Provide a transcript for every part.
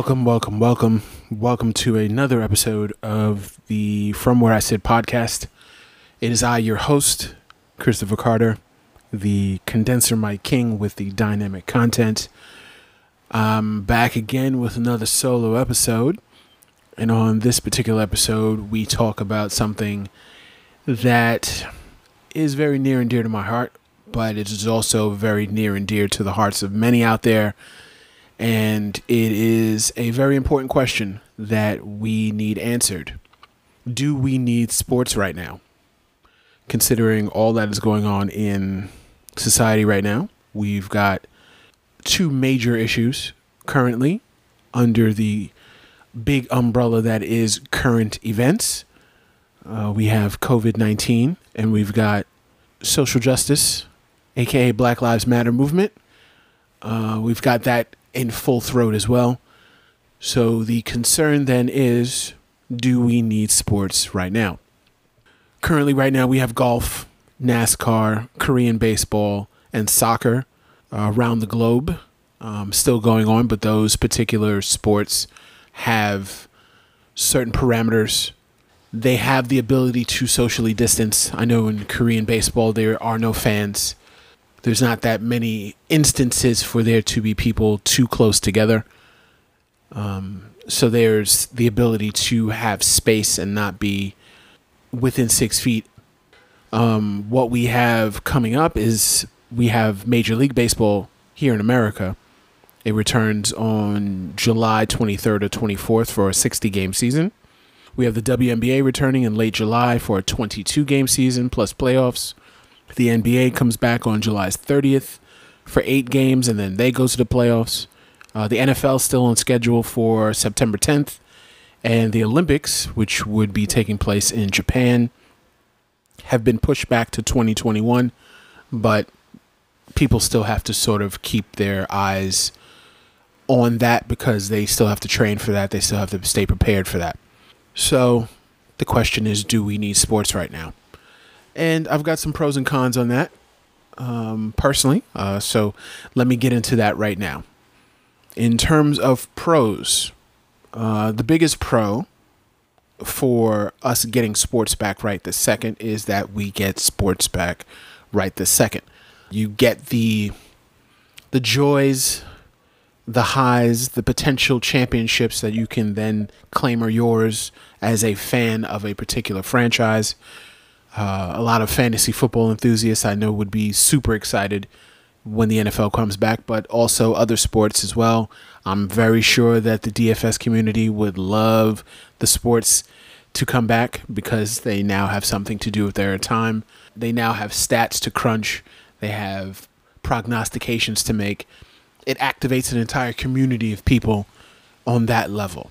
Welcome, welcome, welcome, welcome to another episode of the From Where I Sit podcast. It is I, your host, Christopher Carter, the condenser mic king with the dynamic content. I'm back again with another solo episode. And on this particular episode, we talk about something that is very near and dear to my heart, but it is also very near and dear to the hearts of many out there. And it is a very important question that we need answered. Do we need sports right now? Considering all that is going on in society right now, we've got two major issues currently under the big umbrella that is current events. Uh, we have COVID 19 and we've got social justice, aka Black Lives Matter movement. Uh, we've got that in full throat as well. So the concern then is do we need sports right now? Currently, right now, we have golf, NASCAR, Korean baseball, and soccer uh, around the globe um, still going on, but those particular sports have certain parameters. They have the ability to socially distance. I know in Korean baseball, there are no fans. There's not that many instances for there to be people too close together. Um, so there's the ability to have space and not be within six feet. Um, what we have coming up is we have Major League Baseball here in America. It returns on July 23rd or 24th for a 60 game season. We have the WNBA returning in late July for a 22 game season plus playoffs. The NBA comes back on July 30th for eight games, and then they go to the playoffs. Uh, the NFL still on schedule for September 10th, and the Olympics, which would be taking place in Japan, have been pushed back to 2021, but people still have to sort of keep their eyes on that because they still have to train for that. They still have to stay prepared for that. So the question is do we need sports right now? And I've got some pros and cons on that um, personally. Uh, so let me get into that right now. In terms of pros, uh, the biggest pro for us getting sports back right the second is that we get sports back right the second. You get the the joys, the highs, the potential championships that you can then claim are yours as a fan of a particular franchise. Uh, a lot of fantasy football enthusiasts I know would be super excited when the NFL comes back, but also other sports as well. I'm very sure that the DFS community would love the sports to come back because they now have something to do with their time. They now have stats to crunch, they have prognostications to make. It activates an entire community of people on that level.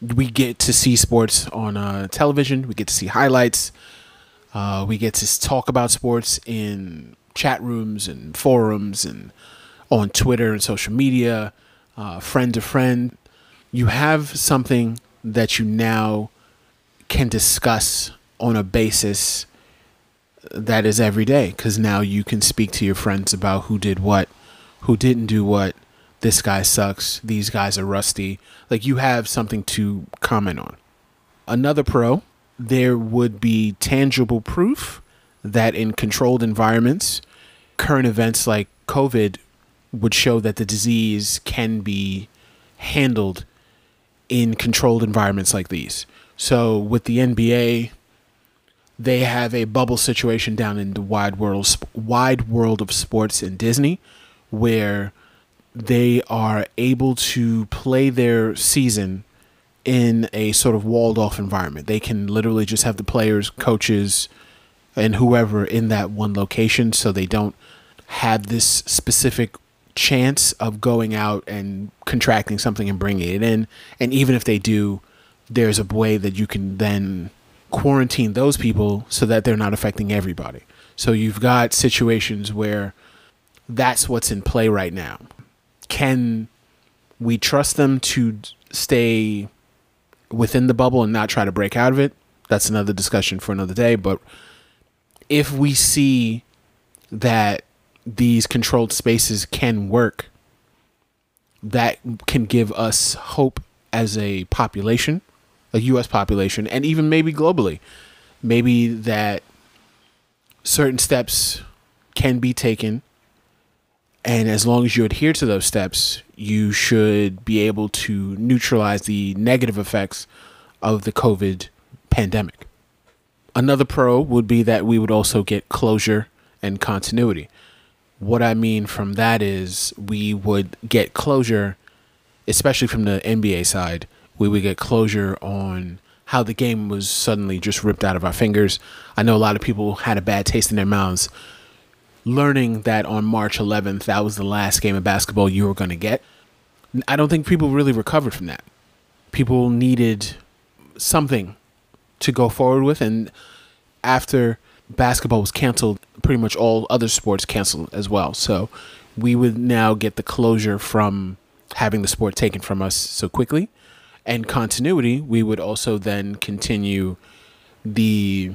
We get to see sports on uh, television, we get to see highlights uh, we get to talk about sports in chat rooms and forums and on Twitter and social media, uh, friend to friend. You have something that you now can discuss on a basis that is every day because now you can speak to your friends about who did what, who didn't do what. This guy sucks. These guys are rusty. Like you have something to comment on. Another pro there would be tangible proof that in controlled environments, current events like COVID would show that the disease can be handled in controlled environments like these. So with the NBA, they have a bubble situation down in the wide world wide world of sports in Disney where they are able to play their season in a sort of walled off environment. They can literally just have the players, coaches, and whoever in that one location so they don't have this specific chance of going out and contracting something and bringing it in. And even if they do, there's a way that you can then quarantine those people so that they're not affecting everybody. So you've got situations where that's what's in play right now. Can we trust them to stay within the bubble and not try to break out of it. That's another discussion for another day. But if we see that these controlled spaces can work, that can give us hope as a population, a U.S. population, and even maybe globally. Maybe that certain steps can be taken. And as long as you adhere to those steps, you should be able to neutralize the negative effects of the COVID pandemic. Another pro would be that we would also get closure and continuity. What I mean from that is we would get closure, especially from the NBA side, we would get closure on how the game was suddenly just ripped out of our fingers. I know a lot of people had a bad taste in their mouths learning that on March 11th, that was the last game of basketball you were going to get. I don't think people really recovered from that. People needed something to go forward with. And after basketball was canceled, pretty much all other sports canceled as well. So we would now get the closure from having the sport taken from us so quickly and continuity, we would also then continue the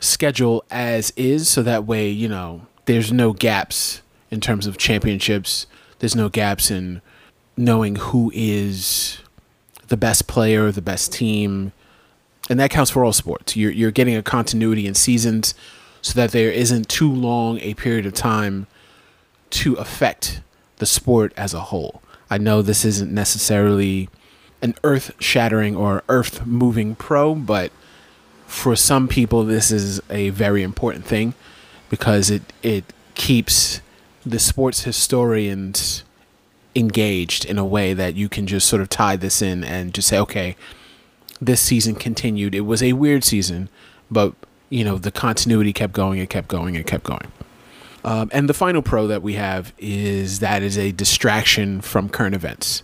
schedule as is. So that way, you know, there's no gaps in terms of championships. There's no gaps in knowing who is the best player, the best team. And that counts for all sports. You're, you're getting a continuity in seasons so that there isn't too long a period of time to affect the sport as a whole. I know this isn't necessarily an earth shattering or earth moving pro, but for some people, this is a very important thing because it, it keeps the sports historians engaged in a way that you can just sort of tie this in and just say, okay, this season continued. It was a weird season, but you know the continuity kept going. It kept going. It kept going. Um, and the final pro that we have is that is a distraction from current events.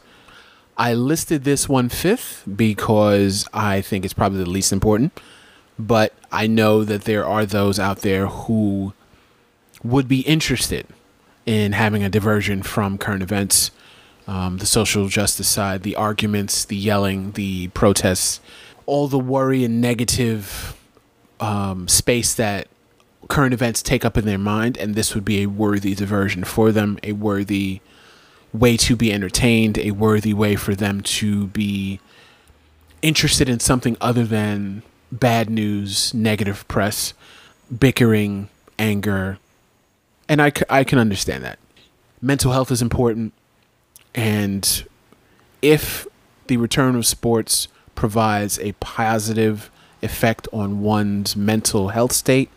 I listed this one fifth because I think it's probably the least important, but I know that there are those out there who would be interested in having a diversion from current events, um, the social justice side, the arguments, the yelling, the protests, all the worry and negative um, space that current events take up in their mind, and this would be a worthy diversion for them, a worthy way to be entertained, a worthy way for them to be interested in something other than bad news, negative press, bickering, anger. And I, I can understand that. Mental health is important. And if the return of sports provides a positive effect on one's mental health state,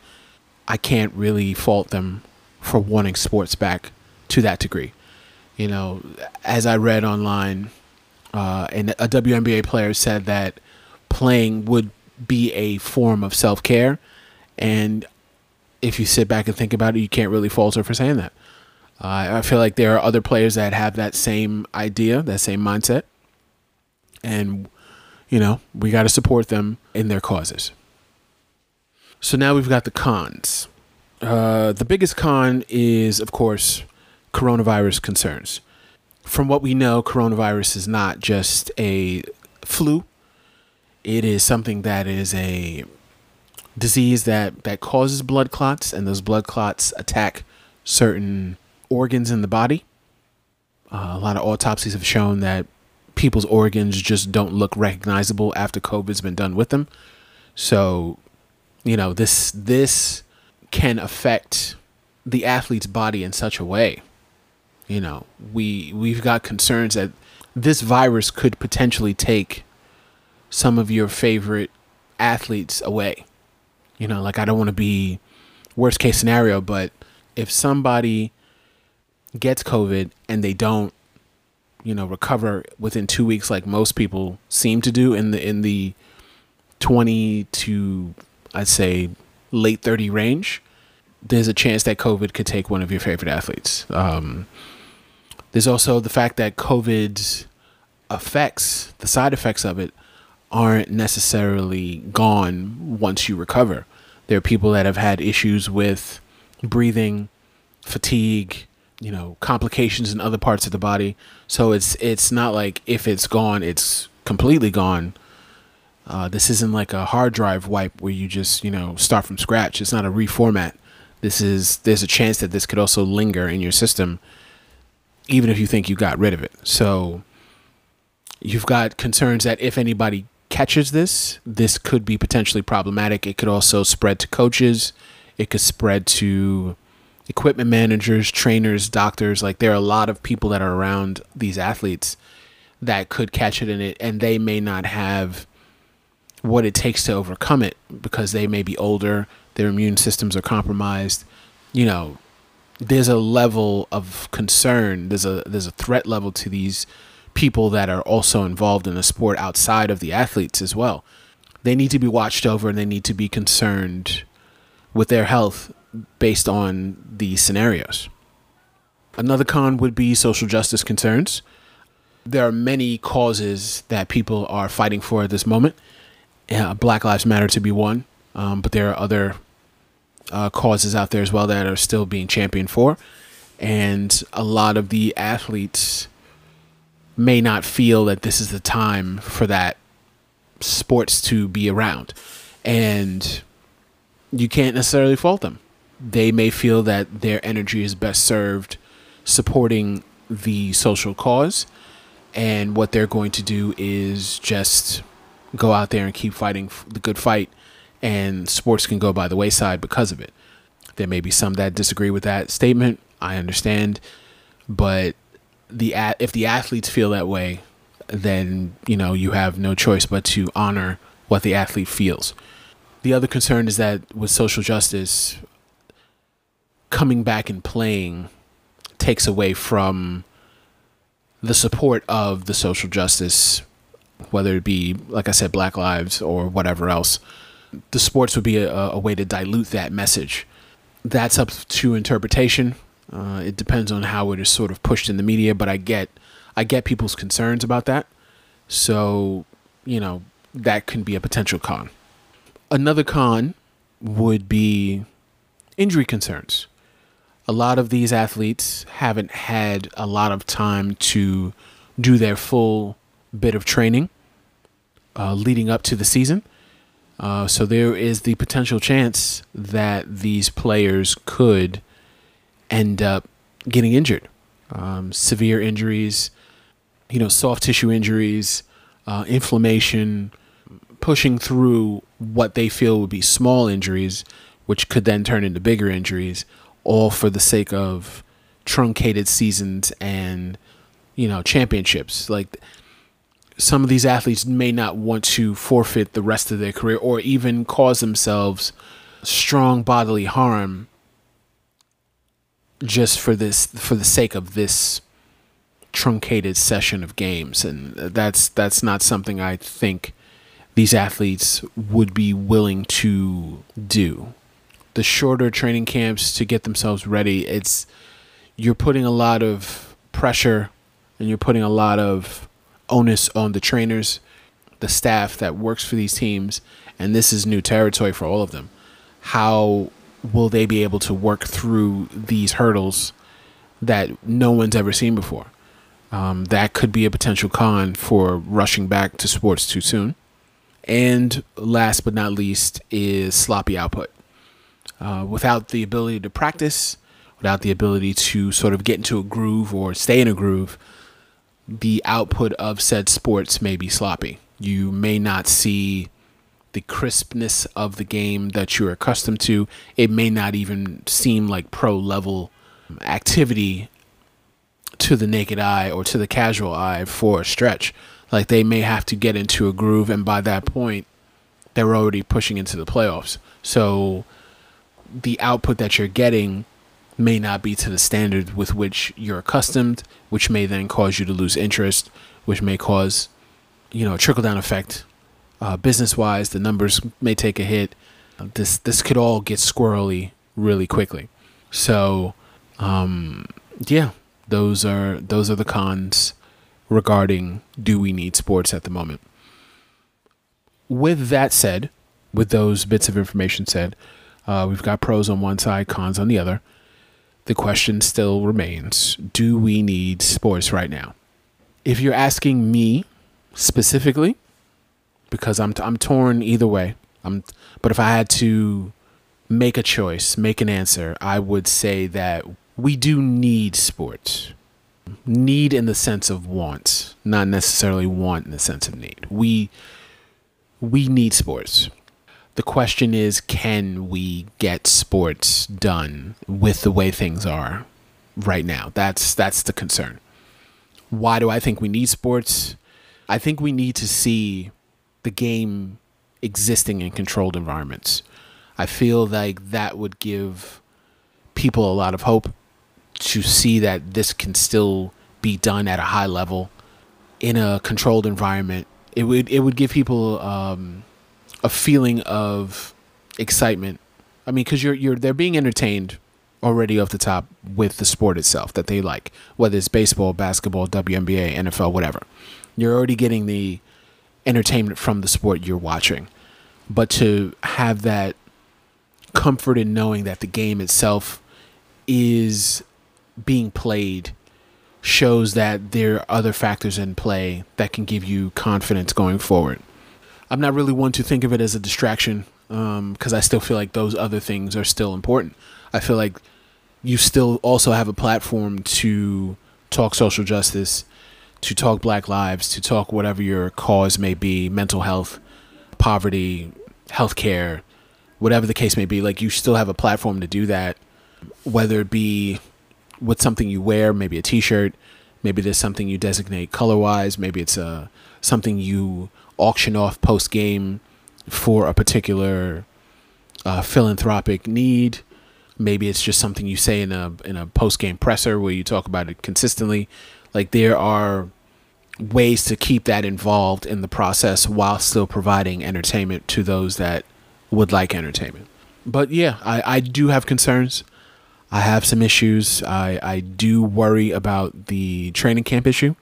I can't really fault them for wanting sports back to that degree. You know, as I read online, uh, and a WNBA player said that playing would be a form of self care. And if you sit back and think about it, you can't really falter for saying that. Uh, I feel like there are other players that have that same idea, that same mindset. And, you know, we got to support them in their causes. So now we've got the cons. Uh, the biggest con is, of course, coronavirus concerns. From what we know, coronavirus is not just a flu. It is something that is a disease that, that causes blood clots, and those blood clots attack certain organs in the body. Uh, a lot of autopsies have shown that people's organs just don't look recognizable after COVID's been done with them. So, you know, this this can affect the athlete's body in such a way you know, we we've got concerns that this virus could potentially take some of your favorite athletes away. You know, like I don't want to be worst case scenario, but if somebody gets COVID and they don't, you know, recover within two weeks like most people seem to do in the in the twenty to I'd say late thirty range, there's a chance that COVID could take one of your favorite athletes. Um, there's also the fact that COVID's effects, the side effects of it, aren't necessarily gone once you recover. There are people that have had issues with breathing, fatigue, you know, complications in other parts of the body. So it's it's not like if it's gone, it's completely gone. Uh, this isn't like a hard drive wipe where you just you know start from scratch. It's not a reformat. This is there's a chance that this could also linger in your system even if you think you got rid of it. So you've got concerns that if anybody catches this, this could be potentially problematic. It could also spread to coaches, it could spread to equipment managers, trainers, doctors. Like there are a lot of people that are around these athletes that could catch it in it, and they may not have what it takes to overcome it because they may be older, their immune systems are compromised. You know, there's a level of concern. There's a there's a threat level to these people that are also involved in the sport outside of the athletes as well. They need to be watched over and they need to be concerned with their health based on these scenarios. Another con would be social justice concerns. There are many causes that people are fighting for at this moment. Uh, Black Lives Matter to be one, um, but there are other uh, causes out there as well that are still being championed for. And a lot of the athletes may not feel that this is the time for that sports to be around. And you can't necessarily fault them. They may feel that their energy is best served supporting the social cause. And what they're going to do is just go out there and keep fighting the good fight. And sports can go by the wayside because of it. There may be some that disagree with that statement. I understand. But the if the athletes feel that way, then you know you have no choice but to honor what the athlete feels. The other concern is that with social justice, coming back and playing takes away from the support of the social justice, whether it be, like I said, Black Lives or whatever else. The sports would be a, a way to dilute that message. That's up to interpretation. Uh, it depends on how it is sort of pushed in the media, but I get I get people's concerns about that. So, you know, that can be a potential con. Another con would be injury concerns. A lot of these athletes haven't had a lot of time to do their full bit of training uh, leading up to the season. Uh, so there is the potential chance that these players could end up getting injured. Um, severe injuries, you know, soft tissue injuries, uh, inflammation, pushing through what they feel would be small injuries, which could then turn into bigger injuries, all for the sake of truncated seasons and, you know, championships. Like, some of these athletes may not want to forfeit the rest of their career or even cause themselves strong bodily harm just for this for the sake of this truncated session of games and that's that's not something I think these athletes would be willing to do. The shorter training camps to get themselves ready, it's you're putting a lot of pressure and you're putting a lot of onus on the trainers, the staff that works for these teams, and this is new territory for all of them. How will they be able to work through these hurdles that no one's ever seen before? Um, that could be a potential con for rushing back to sports too soon. And last but not least is sloppy output. Uh, without the ability to practice, without the ability to sort of get into a groove or stay in a groove, the output of said sports may be sloppy. You may not see the crispness of the game that you're accustomed to. It may not even seem like pro level activity to the naked eye or to the casual eye for a stretch. Like they may have to get into a groove, and by that point, they're already pushing into the playoffs. So the output that you're getting may not be to the standard with which you're accustomed, which may then cause you to lose interest, which may cause, you know, a trickle down effect uh, business wise, the numbers may take a hit. This this could all get squirrely really quickly. So, um, yeah, those are those are the cons regarding do we need sports at the moment. With that said, with those bits of information said, uh, we've got pros on one side, cons on the other. The question still remains: Do we need sports right now? If you're asking me specifically, because I'm I'm torn either way. I'm but if I had to make a choice, make an answer, I would say that we do need sports. need in the sense of want, not necessarily want in the sense of need. We we need sports. The question is can we get sports done with the way things are right now? That's that's the concern. Why do I think we need sports? I think we need to see the game existing in controlled environments. I feel like that would give people a lot of hope to see that this can still be done at a high level in a controlled environment. It would it would give people um, a feeling of excitement. I mean, because you're you're they're being entertained already off the top with the sport itself that they like, whether it's baseball, basketball, WNBA, NFL, whatever. You're already getting the entertainment from the sport you're watching. But to have that comfort in knowing that the game itself is being played shows that there are other factors in play that can give you confidence going forward. I'm not really one to think of it as a distraction because um, I still feel like those other things are still important. I feel like you still also have a platform to talk social justice, to talk black lives, to talk whatever your cause may be, mental health, poverty, healthcare, whatever the case may be. Like you still have a platform to do that, whether it be with something you wear, maybe a T-shirt, maybe there's something you designate color-wise, maybe it's a uh, something you auction off post game for a particular uh, philanthropic need. Maybe it's just something you say in a in a post game presser where you talk about it consistently. Like there are ways to keep that involved in the process while still providing entertainment to those that would like entertainment. But yeah, I, I do have concerns. I have some issues. I, I do worry about the training camp issue.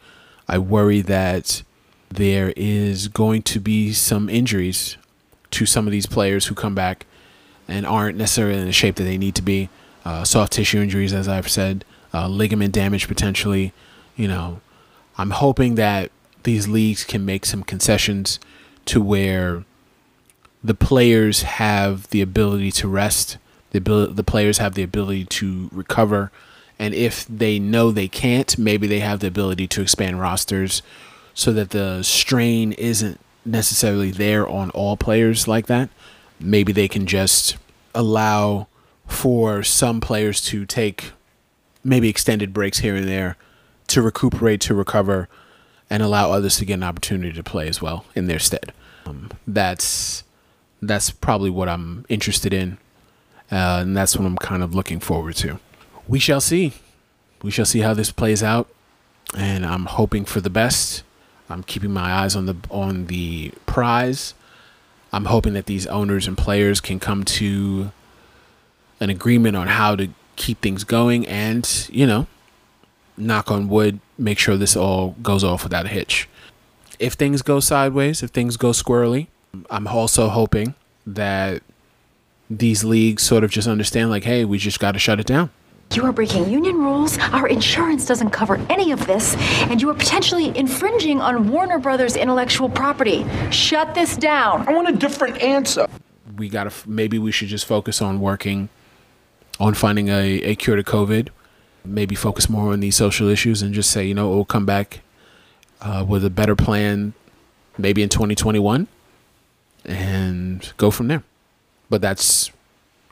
I worry that there is going to be some injuries to some of these players who come back and aren't necessarily in the shape that they need to be. Uh, soft tissue injuries, as I've said, uh, ligament damage potentially. You know, I'm hoping that these leagues can make some concessions to where the players have the ability to rest, the ability, the players have the ability to recover, and if they know they can't, maybe they have the ability to expand rosters so that the strain isn't necessarily there on all players like that. Maybe they can just allow for some players to take maybe extended breaks here and there to recuperate, to recover, and allow others to get an opportunity to play as well in their stead. Um, that's that's probably what I'm interested in, uh, and that's what I'm kind of looking forward to. We shall see. We shall see how this plays out, and I'm hoping for the best. I'm keeping my eyes on the on the prize. I'm hoping that these owners and players can come to an agreement on how to keep things going and, you know, knock on wood, make sure this all goes off without a hitch. If things go sideways, if things go squirrely, I'm also hoping that these leagues sort of just understand like, hey, we just got to shut it down. You are breaking union rules, our insurance doesn't cover any of this, and you are potentially infringing on Warner Brothers intellectual property. Shut this down. I want a different answer. We got to, maybe we should just focus on working on finding a, a cure to COVID. Maybe focus more on these social issues and just say, you know, we'll come back uh, with a better plan maybe in 2021 and go from there. But that's,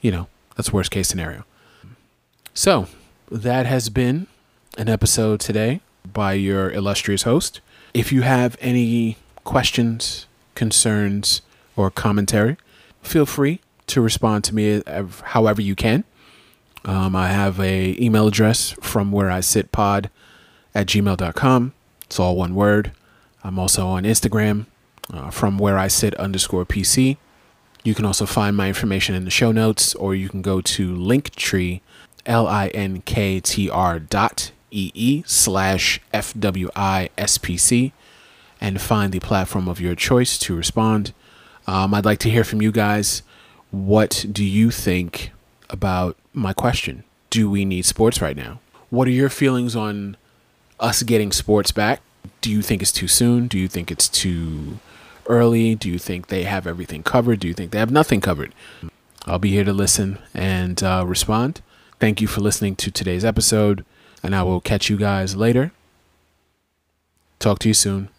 you know, that's worst case scenario. So, that has been an episode today by your illustrious host. If you have any questions, concerns, or commentary, feel free to respond to me however you can. Um, I have a email address from where I sit pod at gmail.com. It's all one word. I'm also on Instagram uh, from where I sit underscore PC. You can also find my information in the show notes, or you can go to Linktree L-I-N-K-T-R dot E-E slash F-W-I-S-P-C and find the platform of your choice to respond. Um, I'd like to hear from you guys. What do you think about my question? Do we need sports right now? What are your feelings on us getting sports back? Do you think it's too soon? Do you think it's too early? Do you think they have everything covered? Do you think they have nothing covered? I'll be here to listen and uh, respond. Thank you for listening to today's episode. And I will catch you guys later. Talk to you soon.